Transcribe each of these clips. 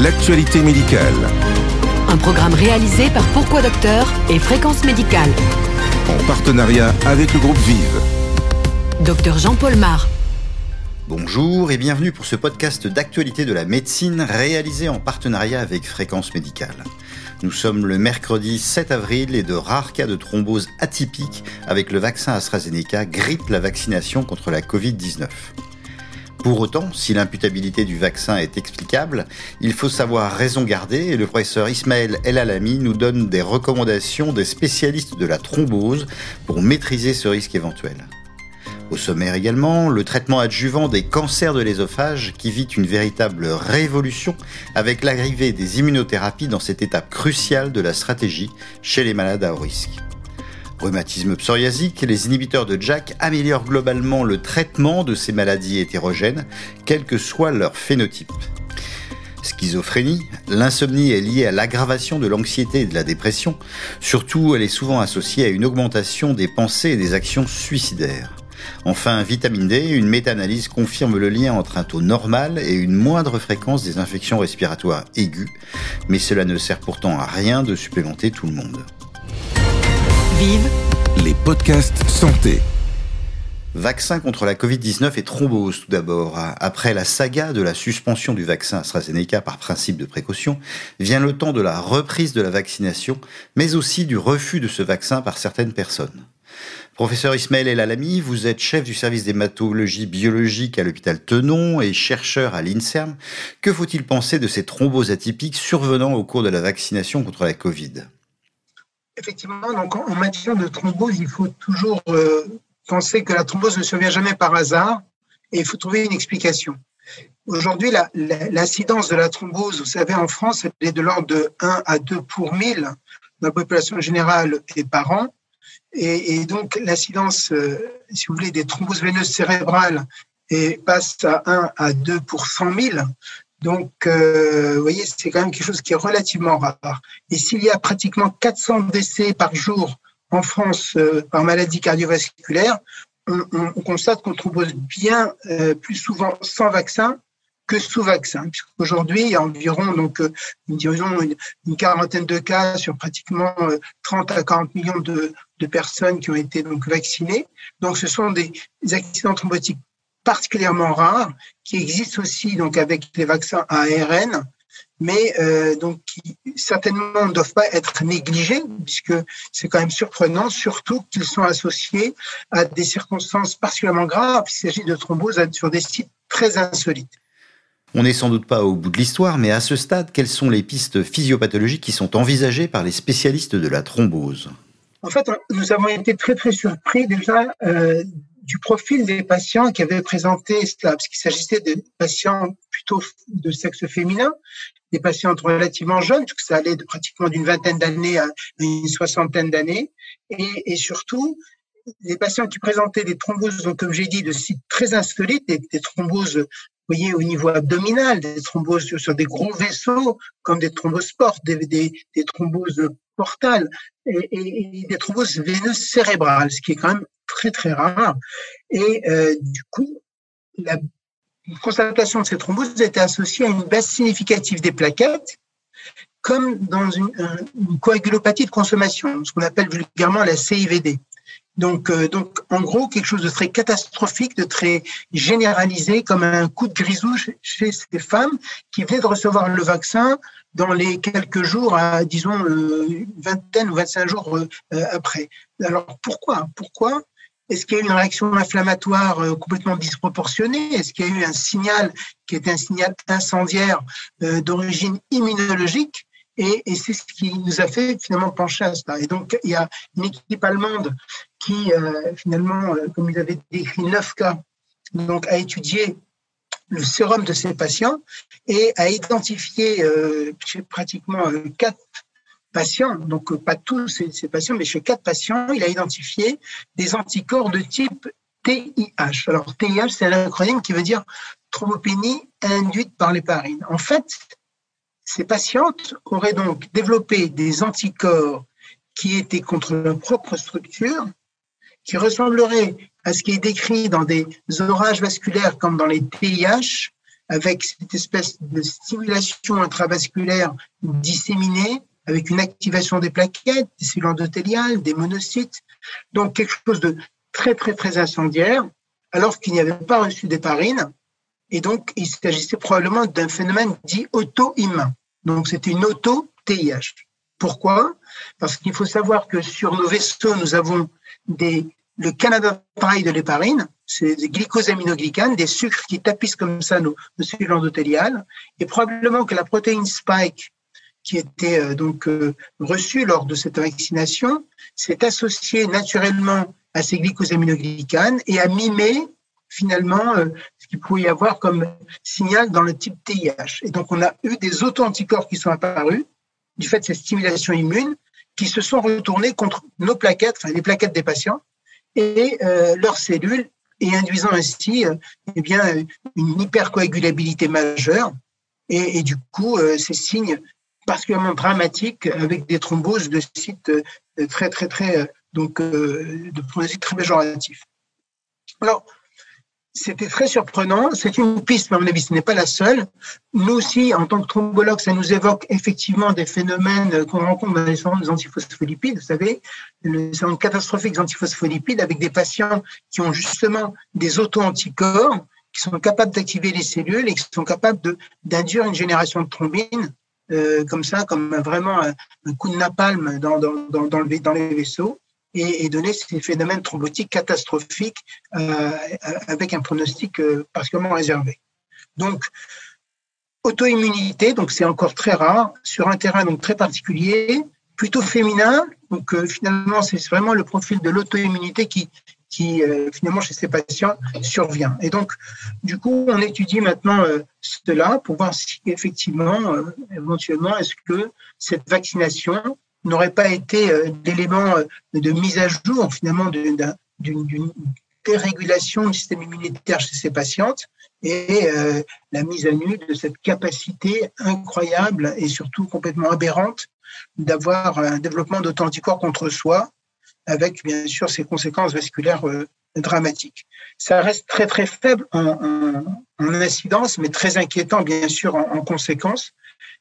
l'actualité médicale. Un programme réalisé par Pourquoi Docteur et Fréquence Médicale. En partenariat avec le groupe Vive. Docteur Jean-Paul Mar. Bonjour et bienvenue pour ce podcast d'actualité de la médecine réalisé en partenariat avec Fréquence Médicale. Nous sommes le mercredi 7 avril et de rares cas de thrombose atypiques avec le vaccin AstraZeneca grippe la vaccination contre la Covid-19. Pour autant, si l'imputabilité du vaccin est explicable, il faut savoir raison garder et le professeur Ismaël El Alami nous donne des recommandations des spécialistes de la thrombose pour maîtriser ce risque éventuel. Au sommaire également, le traitement adjuvant des cancers de l'ésophage qui vit une véritable révolution avec l'arrivée des immunothérapies dans cette étape cruciale de la stratégie chez les malades à haut risque. Rhumatisme psoriasique, les inhibiteurs de JAK améliorent globalement le traitement de ces maladies hétérogènes, quel que soit leur phénotype. Schizophrénie, l'insomnie est liée à l'aggravation de l'anxiété et de la dépression, surtout elle est souvent associée à une augmentation des pensées et des actions suicidaires. Enfin, vitamine D, une méta-analyse confirme le lien entre un taux normal et une moindre fréquence des infections respiratoires aiguës, mais cela ne sert pourtant à rien de supplémenter tout le monde. Vive Les podcasts santé. Vaccin contre la Covid-19 et thrombose tout d'abord. Après la saga de la suspension du vaccin AstraZeneca par principe de précaution, vient le temps de la reprise de la vaccination, mais aussi du refus de ce vaccin par certaines personnes. Professeur Ismaël El Alami, vous êtes chef du service d'hématologie biologique à l'hôpital Tenon et chercheur à l'INSERM. Que faut-il penser de ces thromboses atypiques survenant au cours de la vaccination contre la Covid? Effectivement, donc en matière de thrombose, il faut toujours euh, penser que la thrombose ne survient jamais par hasard et il faut trouver une explication. Aujourd'hui, l'incidence de la thrombose, vous savez, en France, elle est de l'ordre de 1 à 2 pour 1000 dans la population générale et par an. Et, donc, l'incidence, euh, si vous voulez, des thromboses veineuses cérébrales passe à 1 à 2 pour 100 000. Donc, euh, vous voyez, c'est quand même quelque chose qui est relativement rare. Et s'il y a pratiquement 400 décès par jour en France euh, par maladie cardiovasculaire, on, on, constate qu'on trouve bien euh, plus souvent sans vaccin que sous vaccin, puisqu'aujourd'hui, il y a environ donc une, quarantaine de cas sur pratiquement 30 à 40 millions de, personnes qui ont été donc vaccinées. Donc, ce sont des accidents thrombotiques particulièrement rares qui existent aussi donc avec les vaccins ARN, mais euh, donc qui certainement ne doivent pas être négligés puisque c'est quand même surprenant, surtout qu'ils sont associés à des circonstances particulièrement graves. Il s'agit de thromboses sur des sites très insolites. On n'est sans doute pas au bout de l'histoire, mais à ce stade, quelles sont les pistes physiopathologiques qui sont envisagées par les spécialistes de la thrombose? En fait, nous avons été très très surpris déjà euh, du profil des patients qui avaient présenté cela, parce qu'il s'agissait de patients plutôt de sexe féminin, des patients relativement jeunes, parce ça allait de pratiquement d'une vingtaine d'années à une soixantaine d'années, et, surtout les patients qui présentaient des thromboses, donc comme j'ai dit, de sites très insolites, des, thromboses voyez, au niveau abdominal, des thromboses sur des gros vaisseaux, comme des thromboses portes, des, des, thromboses portales et, et, des thromboses veineuses cérébrales, ce qui est quand même très très rare. Et euh, du coup, la constatation de ces thromboses était associée à une baisse significative des plaquettes, comme dans une, coagulopathie de consommation, ce qu'on appelle vulgairement la CIVD. Donc, euh, donc, en gros, quelque chose de très catastrophique, de très généralisé, comme un coup de grisou chez ces femmes qui venaient de recevoir le vaccin dans les quelques jours, disons, euh, une vingtaine ou 25 jours après. Alors, pourquoi? Pourquoi? Est-ce qu'il y a eu une réaction inflammatoire euh, complètement disproportionnée? Est-ce qu'il y a eu un signal qui était un signal incendiaire euh, d'origine immunologique? Et, c'est ce qui nous a fait finalement pencher à cela. Et donc, il y a une équipe allemande qui, euh, finalement, comme ils avaient décrit neuf cas, donc a étudié le sérum de ces patients et a identifié pratiquement quatre patients, donc pas tous ces, ces, patients, mais chez quatre patients, il a identifié des anticorps de type TIH. Alors TIH, c'est un acronyme qui veut dire thrombopénie induite par l'héparine. En fait, ces patientes auraient donc développé des anticorps qui étaient contre leur propre structure, qui ressembleraient à ce qui est décrit dans des orages vasculaires comme dans les TIH, avec cette espèce de stimulation intravasculaire disséminée, avec une activation des plaquettes, des cellules endothéliales, des monocytes. Donc quelque chose de très, très, très incendiaire, alors qu'il n'y avait pas reçu d'héparine. Et donc, il s'agissait probablement d'un phénomène dit auto-immun. Donc, c'était une auto-TIH. Pourquoi? Parce qu'il faut savoir que sur nos vaisseaux, nous avons des, le Canada pareil de l'héparine, c'est des glycosaminoglycanes, des sucres qui tapissent comme ça nos, cellules endothéliales, et probablement que la protéine spike qui était euh, donc euh, reçue lors de cette vaccination s'est associée naturellement à ces glycosaminoglycanes et a mimé finalement euh, ce qu'il pouvait y avoir comme signal dans le type TIH. Et donc on a eu des auto-anticorps qui sont apparus du fait de cette stimulation immune qui se sont retournés contre nos plaquettes, enfin les plaquettes des patients et leurs cellules et induisant ainsi euh, eh bien une hypercoagulabilité majeure et du coup ces signes particulièrement dramatiques avec des thromboses de sites très très très donc de pronostic très péjoratif. Alors c'était très surprenant. C'est une piste, mais à mon avis, ce n'est pas la seule. Nous aussi, en tant que thrombologue, ça nous évoque effectivement des phénomènes qu'on rencontre dans les centres des antiphospholipides. Vous savez, le centre catastrophique des antiphospholipides avec des patients qui ont justement des auto-anticorps qui sont capables d'activer les cellules et qui sont capables d'induire une génération de thrombines euh, comme ça, comme vraiment un, coup de napalm dans, dans, dans, le, dans les vaisseaux et, donner ces phénomènes thrombotiques catastrophiques euh, avec un pronostic euh, particulièrement réservé. Donc, auto-immunité, donc c'est encore très rare, sur un terrain donc très particulier, plutôt féminin. Donc finalement, c'est vraiment le profil de l'auto-immunité qui, qui finalement chez ces patients survient. Et donc, du coup, on étudie maintenant cela pour voir si effectivement, éventuellement, est-ce que cette vaccination n'aurait pas été euh, euh, de mise à jour finalement d'une dérégulation du système immunitaire chez ces patientes et euh, la mise à nu de cette capacité incroyable et surtout complètement aberrante d'avoir un développement d'auto-anticorps contre soi avec bien sûr ses conséquences vasculaires dramatiques. Ça reste très très faible en, incidence, mais très inquiétant bien sûr en, en conséquence,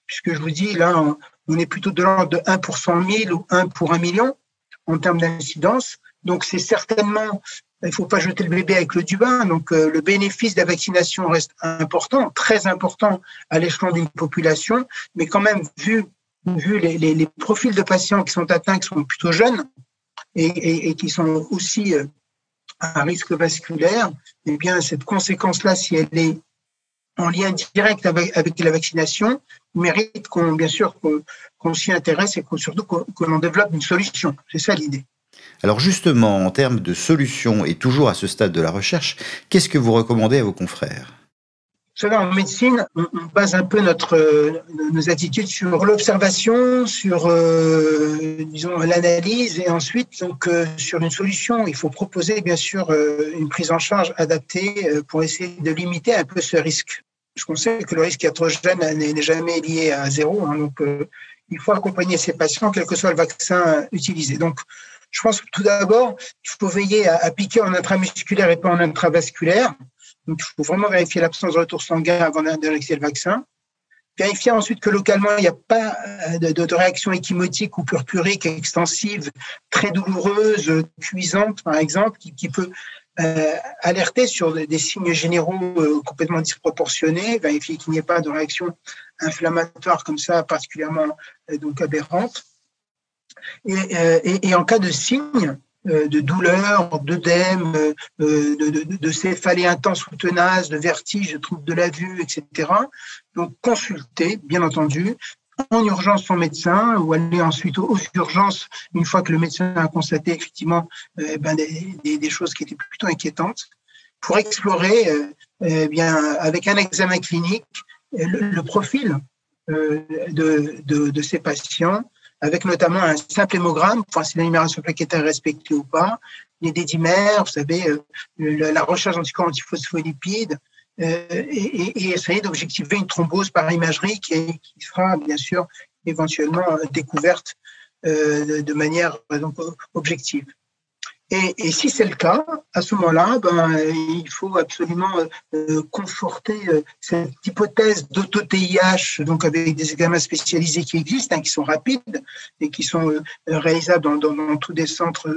puisque je vous dis là, on est plutôt de l'ordre de 1 pour 100 000 ou 1 pour 1 million en termes d'incidence. Donc c'est certainement, il ne faut pas jeter le bébé avec le du bain. Donc euh, le bénéfice de la vaccination reste important, très important à l'échelon d'une population, mais quand même vu, vu les, profils de patients qui sont atteints, qui sont plutôt jeunes et, qui sont aussi euh, à risque vasculaire, eh bien cette conséquence-là, si elle est en lien direct avec, la vaccination, mérite qu'on, bien sûr, qu'on s'y intéresse et surtout que l'on développe une solution. C'est ça l'idée. Alors justement, en termes de solutions et toujours à ce stade de la recherche, qu'est-ce que vous recommandez à vos confrères? Savez, en médecine, on, base un peu notre, nos attitudes sur l'observation, sur, euh, disons, l'analyse et ensuite donc euh, sur une solution. Il faut proposer bien sûr euh, une prise en charge adaptée pour essayer de limiter un peu ce risque je sait que le risque iatrogène n'est jamais lié à zéro. Hein, donc, euh, il faut accompagner ces patients, quel que soit le vaccin utilisé. Donc, je pense que tout d'abord, il faut veiller à, piquer en intramusculaire et pas en intravasculaire. Donc, il faut vraiment vérifier l'absence de retour sanguin avant d'injecter le vaccin. Vérifier ensuite que localement, il n'y a pas euh, de, réaction échymotique ou purpurique extensive, très douloureuse, cuisante, par exemple, qui, peut euh, alerter sur des, signes généraux euh, complètement disproportionnés, vérifier qu'il n'y ait pas de réaction inflammatoire comme ça particulièrement donc aberrante. Et, et, en cas de signes de douleur, d'œdème, de, de, de, céphalée intense ou tenace, de vertige, de troubles de la vue, etc. Donc consulter, bien entendu, en urgence son médecin ou aller ensuite aux urgences une fois que le médecin a constaté effectivement euh, ben des, choses qui étaient plutôt inquiétantes pour explorer euh, eh bien avec un examen clinique le, profil euh, de, de, ces patients avec notamment un simple hémogramme pour voir si l'énumération plaquettaire est respectée ou pas, les dédimères, vous savez, la recherche d'anticorps antiphospholipides, euh, et, essayer d'objectiver une thrombose par imagerie qui, sera bien sûr éventuellement euh, découverte euh, de manière objective. Et, et, si c'est le cas, à ce moment-là, ben, il faut absolument euh, conforter euh, cette hypothèse d'auto-TIH, donc avec des examens spécialisés qui existent, hein, qui sont rapides et qui sont euh, réalisables dans, dans, dans, tous des centres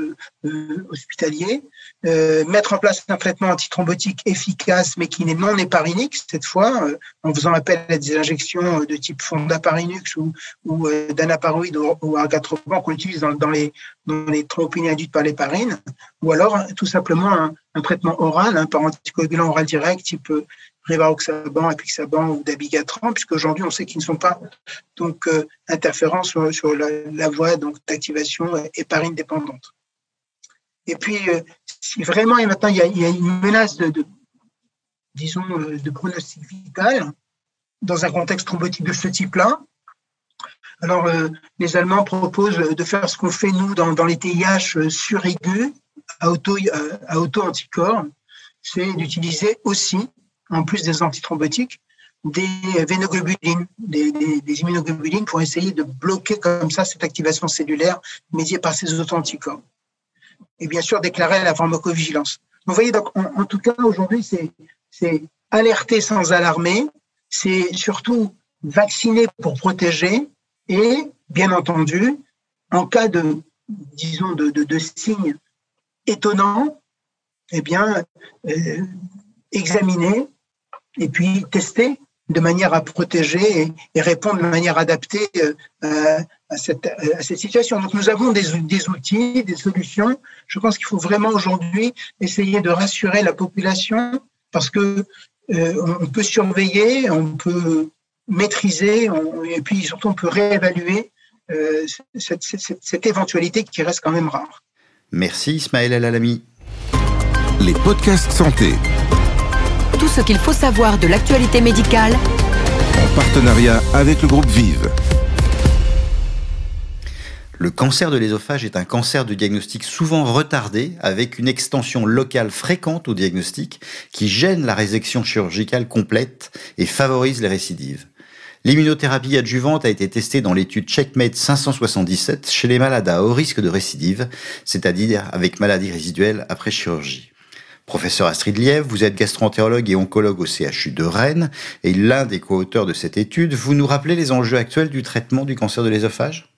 euh, hospitaliers. mettre en place un traitement antithrombotique efficace, mais qui n'est non héparinique, cette fois, en faisant appel à des injections de type fondaparinux ou, ou d'anaparoïde ou, ou argatroban qu'on utilise dans, dans les, dans les thrombopénies induites par l'héparine ou alors tout simplement un, traitement oral, un par anticoagulant oral direct, type euh, Rivaroxaban, Apixaban ou Dabigatran, puisqu'aujourd'hui on sait qu'ils ne sont pas donc euh, interférents sur, la, voie donc d'activation héparine dépendante. Et puis, euh, si vraiment et maintenant il y a, une menace de, de, disons euh, de pronostic vital dans un contexte thrombotique de ce type-là, alors, euh, les Allemands proposent de faire ce qu'on fait, nous, dans, dans les TIH euh, suraigus, à auto-anticorps, à auto c'est d'utiliser aussi, en plus des antithrombotiques, des vénoglobulines, des, des, des, immunoglobulines pour essayer de bloquer comme ça cette activation cellulaire médiée par ces auto-anticorps. Et bien sûr, déclarer la pharmacovigilance. Vous voyez, donc, en, en tout cas, aujourd'hui, c'est alerter sans alarmer, c'est surtout vacciner pour protéger, et, bien entendu, en cas de, disons, de, de, signes étonnants, eh bien, euh, examiner et puis tester de manière à protéger et, et répondre de manière adaptée euh, à, cette, à, cette, situation. Donc nous avons des, des, outils, des solutions. Je pense qu'il faut vraiment aujourd'hui essayer de rassurer la population parce que euh, on peut surveiller, on peut maîtriser on, et puis surtout on peut réévaluer euh, cette, cette, cette, éventualité qui reste quand même rare. Merci Ismaël El Alami. Les podcasts santé. Tout ce qu'il faut savoir de l'actualité médicale en partenariat avec le groupe Vive. Le cancer de l'ésophage est un cancer de diagnostic souvent retardé, avec une extension locale fréquente au diagnostic qui gêne la résection chirurgicale complète et favorise les récidives. L'immunothérapie adjuvante a été testée dans l'étude Checkmate 577 chez les malades à haut risque de récidive, c'est-à-dire avec maladie résiduelle après chirurgie. Professeur Astrid Lièvre, vous êtes gastroentérologue et oncologue au CHU de Rennes et l'un des co-auteurs de cette étude. Vous nous rappelez les enjeux actuels du traitement du cancer de l'ésophage?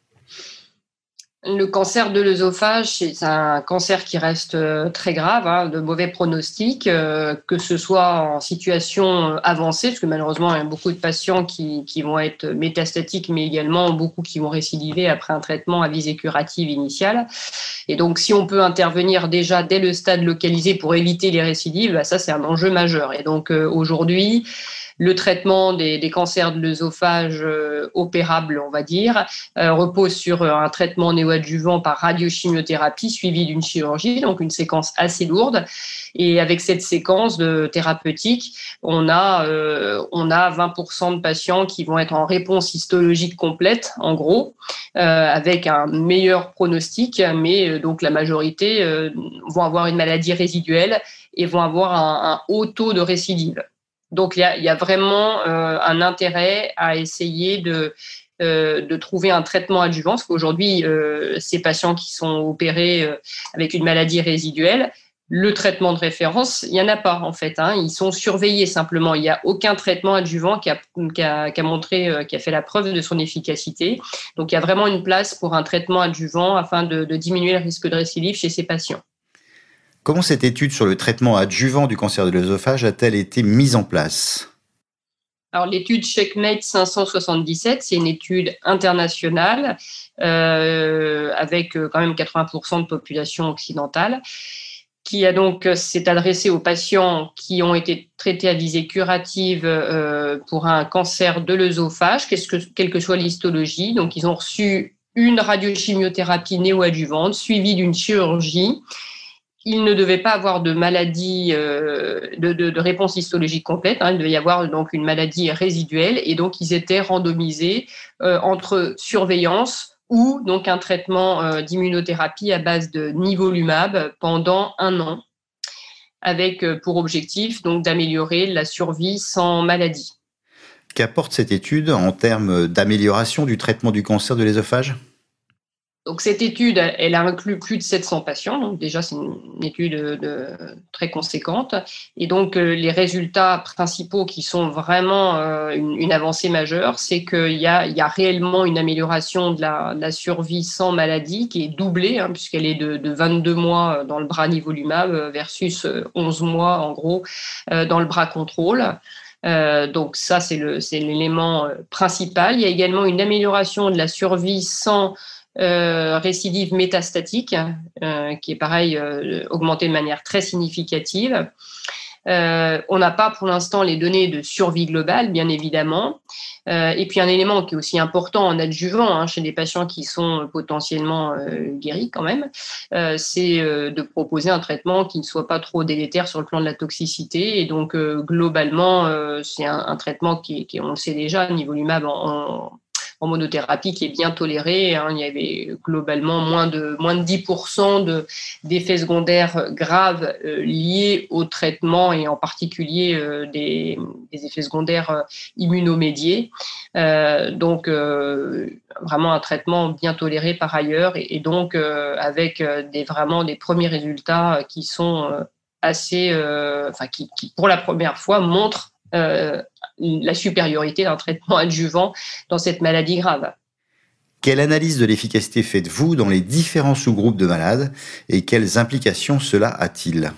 Le cancer de l'œsophage, c'est un cancer qui reste euh, très grave, hein, de mauvais pronostics, euh, que ce soit en situation avancée, parce que malheureusement, il y a beaucoup de patients qui, qui, vont être métastatiques, mais également beaucoup qui vont récidiver après un traitement à visée curative initiale. Et donc, si on peut intervenir déjà dès le stade localisé pour éviter les récidives, bah, ça, c'est un enjeu majeur. Et donc, euh, aujourd'hui, le traitement des, cancers de l'œsophage euh, opérable, on va dire, euh, repose sur euh, un traitement néoadjuvant par radiochimiothérapie suivi d'une chirurgie, donc une séquence assez lourde. Et avec cette séquence de thérapeutique, on a, euh, on a 20% de patients qui vont être en réponse histologique complète, en gros, avec un meilleur pronostic, mais donc la majorité vont avoir une maladie résiduelle et vont avoir un haut taux de récidive. Donc, il y a, y a vraiment euh, un intérêt à essayer de, euh, de trouver un traitement adjuvant, parce qu'aujourd'hui, euh, ces patients qui sont opérés euh, avec une maladie résiduelle, le traitement de référence, il n'y en a pas en fait. Hein. Ils sont surveillés simplement. Il n'y a aucun traitement adjuvant qui a, qui a, qui a montré, euh, qui a fait la preuve de son efficacité. Donc, il y a vraiment une place pour un traitement adjuvant afin de, de diminuer le risque de récidive chez ces patients. Comment cette étude sur le traitement adjuvant du cancer de l'œsophage a-t-elle été mise en place? Alors l'étude Checkmate 577, c'est une étude internationale euh, avec euh, quand même 80% de population occidentale qui a donc euh, s'est adressée aux patients qui ont été traités à visée curative pour un cancer de l'œsophage, quelle que soit l'histologie. Donc ils ont reçu une radiochimiothérapie néoadjuvante suivie d'une chirurgie il ne devait pas avoir de maladie euh, de, réponse histologique complète. Hein, il devait y avoir donc une maladie résiduelle et donc ils étaient randomisés euh, entre surveillance ou donc un traitement euh, d'immunothérapie à base de nivolumab pendant un an, avec pour objectif donc d'améliorer la survie sans maladie. Qu'apporte cette étude en termes d'amélioration du traitement du cancer de l'ésophage? Donc cette étude, elle a inclus plus de 700 patients, donc déjà c'est une, étude de, très conséquente. Et donc euh, les résultats principaux qui sont vraiment euh, une, avancée majeure, c'est qu'il y a, réellement une amélioration de la, survie sans maladie qui est doublée, hein, puisqu'elle est de, 22 mois dans le bras nivolumab versus 11 mois en gros dans le bras contrôle. donc ça, c'est l'élément principal. Il y a également une amélioration de la survie sans euh, récidive métastatique, euh, qui est pareil, euh, augmentée de manière très significative. on n'a pas pour l'instant les données de survie globale, bien évidemment. et puis un élément qui est aussi important en adjuvant hein, chez des patients qui sont potentiellement guéris quand même, c'est de proposer un traitement qui ne soit pas trop délétère sur le plan de la toxicité. Et donc globalement, c'est un, traitement qui, qui, on le sait déjà, niveau lumab en, en monothérapie qui est bien tolérée. Hein. Il y avait globalement moins de, moins de 10% d'effets secondaires graves euh, liés au traitement et en particulier euh, des, effets secondaires euh, immunomédiés. donc, vraiment un traitement bien toléré par ailleurs et, donc avec des, vraiment des premiers résultats qui sont assez, enfin, qui, pour la première fois montrent la supériorité d'un traitement adjuvant dans cette maladie grave. Quelle analyse de l'efficacité faites-vous dans les différents sous-groupes de malades et quelles implications cela a-t-il?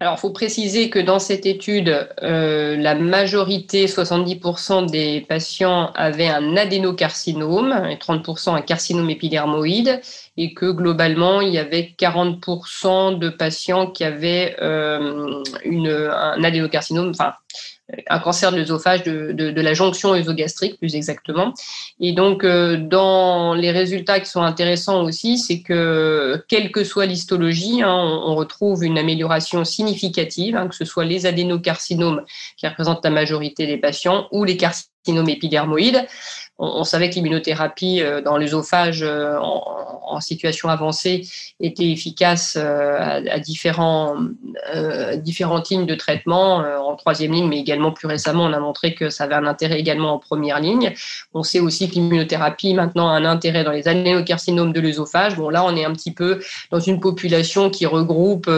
Alors, il faut préciser que dans cette étude, euh, la majorité, 70% des patients avaient un adénocarcinome et 30% un carcinome épidermoïde, et que globalement, il y avait 40% de patients qui avaient euh, une, un adénocarcinome, enfin, un cancer de l'œsophage, de, de, la jonction œsogastrique plus exactement. Et donc, euh, dans les résultats qui sont intéressants aussi, c'est que quelle que soit l'histologie, hein, on, retrouve une amélioration significative, hein, que ce soit les adénocarcinomes qui représentent la majorité des patients ou les carcinomes épidermoïdes on, savait que l'immunothérapie euh, dans l'œsophage euh, en, situation avancée était efficace euh, à, différents, différentes lignes de traitement, en troisième ligne, mais également plus récemment, on a montré que ça avait un intérêt également en première ligne. On sait aussi que l'immunothérapie maintenant a un intérêt dans les adénocarcinomes de l'œsophage. Bon, là, on est un petit peu dans une population qui regroupe,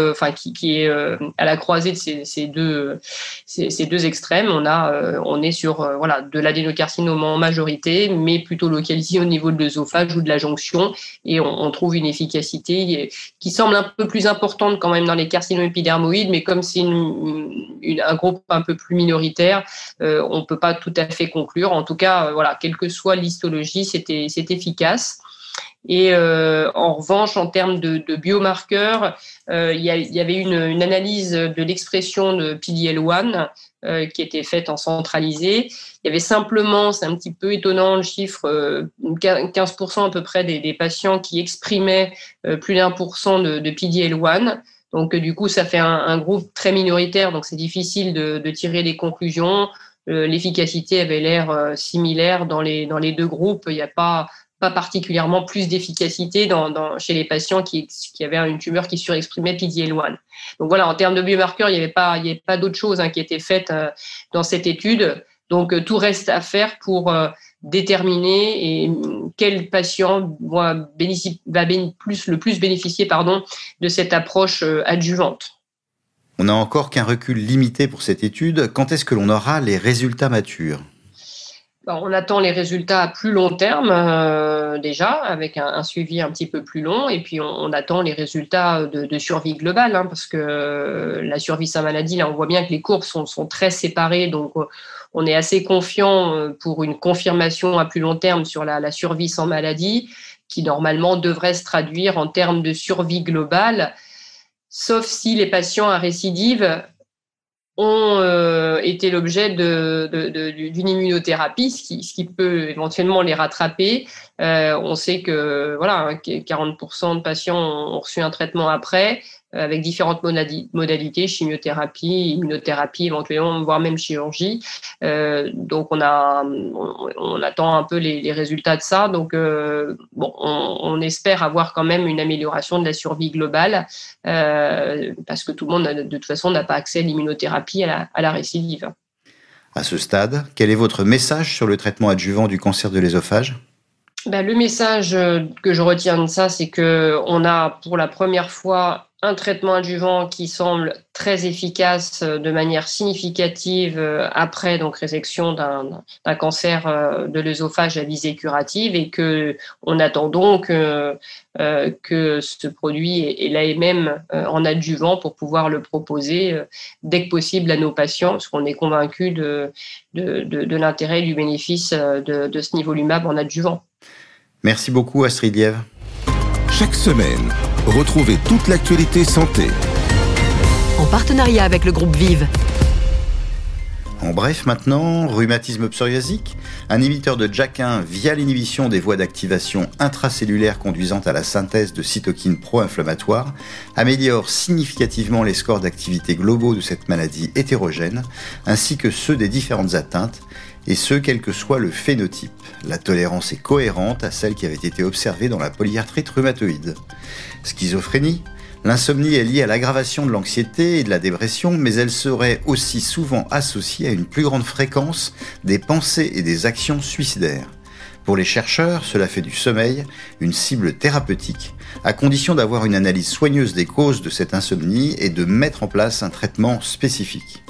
qui, est à la croisée de ces, deux, ces, deux extrêmes. On, a, on est sur voilà, de l'adénocarcinome en majorité mais plutôt localisé au niveau de l'œsophage ou de la jonction. Et on, trouve une efficacité qui semble un peu plus importante quand même dans les carcinomes épidermoïdes, mais comme c'est un groupe un peu plus minoritaire, euh, on ne peut pas tout à fait conclure. En tout cas, euh, voilà, quelle que soit l'histologie, c'était efficace. Et euh, en revanche, en termes de, biomarqueurs, il, y avait une, une, analyse de l'expression de PDL1 euh, qui était faite en centralisé. Il y avait simplement, c'est un petit peu étonnant le chiffre, 15% à peu près des, patients qui exprimaient plus d'un pour cent de, de PDL1. Donc du coup, ça fait un, un groupe très minoritaire, donc c'est difficile de, de, tirer des conclusions. L'efficacité avait l'air similaire dans les, dans les deux groupes. Il n'y a pas pas particulièrement plus d'efficacité chez les patients qui, avaient une tumeur qui surexprimait PD-L1. Donc voilà, en termes de biomarqueurs, il n'y avait pas, d'autres choses hein, qui étaient faites euh, dans cette étude. Donc euh, tout reste à faire pour euh, déterminer et, quel patient va, le plus bénéficier de cette approche adjuvante. On n'a encore qu'un recul limité pour cette étude. Quand est-ce que l'on aura les résultats matures? On attend les résultats à plus long terme euh, déjà, avec un, suivi un petit peu plus long, et puis on, attend les résultats de, survie globale, hein, parce que euh, la survie sans maladie, là on voit bien que les courbes sont, très séparées, donc euh, on est assez confiant pour une confirmation à plus long terme sur la, la survie sans maladie, qui normalement devrait se traduire en termes de survie globale, sauf si les patients à récidive ont euh, été l'objet d'une de, immunothérapie, ce qui, peut éventuellement les rattraper. Euh, on sait que voilà, 40% de patients ont reçu un traitement après. Euh, avec différentes modalités, chimiothérapie, immunothérapie, éventuellement, voire même chirurgie. Euh, donc, on, a, on, attend un peu les, résultats de ça. Donc, euh, bon, on, espère avoir quand même une amélioration de la survie globale parce que tout le monde, de toute façon, n'a pas accès à l'immunothérapie à la, à la récidive. À ce stade, quel est votre message sur le traitement adjuvant du cancer de l'ésophage? Ben, Le message que je retiens de ça, c'est qu'on a pour la première fois un traitement adjuvant qui semble très efficace euh, de manière significative euh, après donc résection d'un cancer euh, de l'œsophage à visée curative et que on attend donc que ce produit ait l'AMM en adjuvant pour pouvoir le proposer dès que possible à nos patients parce qu'on est convaincu de, de, de, l'intérêt du bénéfice de, de ce nivolumab en adjuvant. Merci beaucoup Astrid Lièvre. Chaque semaine, retrouvez toute l'actualité santé. En partenariat avec le groupe Vive. En bref maintenant, rhumatisme psoriasique, un inhibiteur de JAK1 via l'inhibition des voies d'activation intracellulaire conduisant à la synthèse de cytokines pro-inflammatoires améliore significativement les scores d'activité globaux de cette maladie hétérogène, ainsi que ceux des différentes atteintes, et ce quel que soit le phénotype. La tolérance est cohérente à celle qui avait été observée dans la polyarthrite rhumatoïde. Schizophrénie L'insomnie est liée à l'aggravation de l'anxiété et de la dépression, mais elle serait aussi souvent associée à une plus grande fréquence des pensées et des actions suicidaires. Pour les chercheurs, cela fait du sommeil une cible thérapeutique, à condition d'avoir une analyse soigneuse des causes de cette insomnie et de mettre en place un traitement spécifique.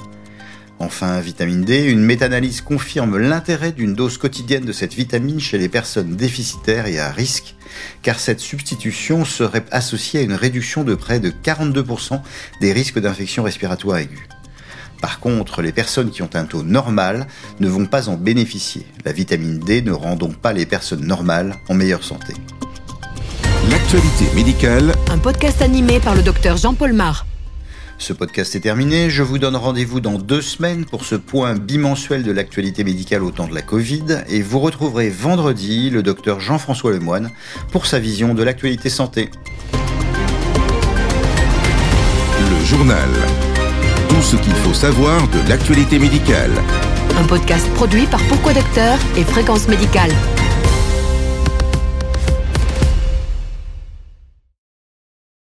Enfin, vitamine D, une méta-analyse confirme l'intérêt d'une dose quotidienne de cette vitamine chez les personnes déficitaires et à risque, car cette substitution serait associée à une réduction de près de 42% des risques d'infection respiratoire aiguë. Par contre, les personnes qui ont un taux normal ne vont pas en bénéficier. La vitamine D ne rend donc pas les personnes normales en meilleure santé. L'actualité médicale. Un podcast animé par le docteur Jean-Paul Mar. Ce podcast est terminé. Je vous donne rendez-vous dans deux semaines pour ce point bimensuel de l'actualité médicale au temps de la Covid. Et vous retrouverez vendredi le docteur Jean-François Lemoine pour sa vision de l'actualité santé. Le journal. Tout ce qu'il faut savoir de l'actualité médicale. Un podcast produit par Pourquoi Docteur et Fréquence Médicale.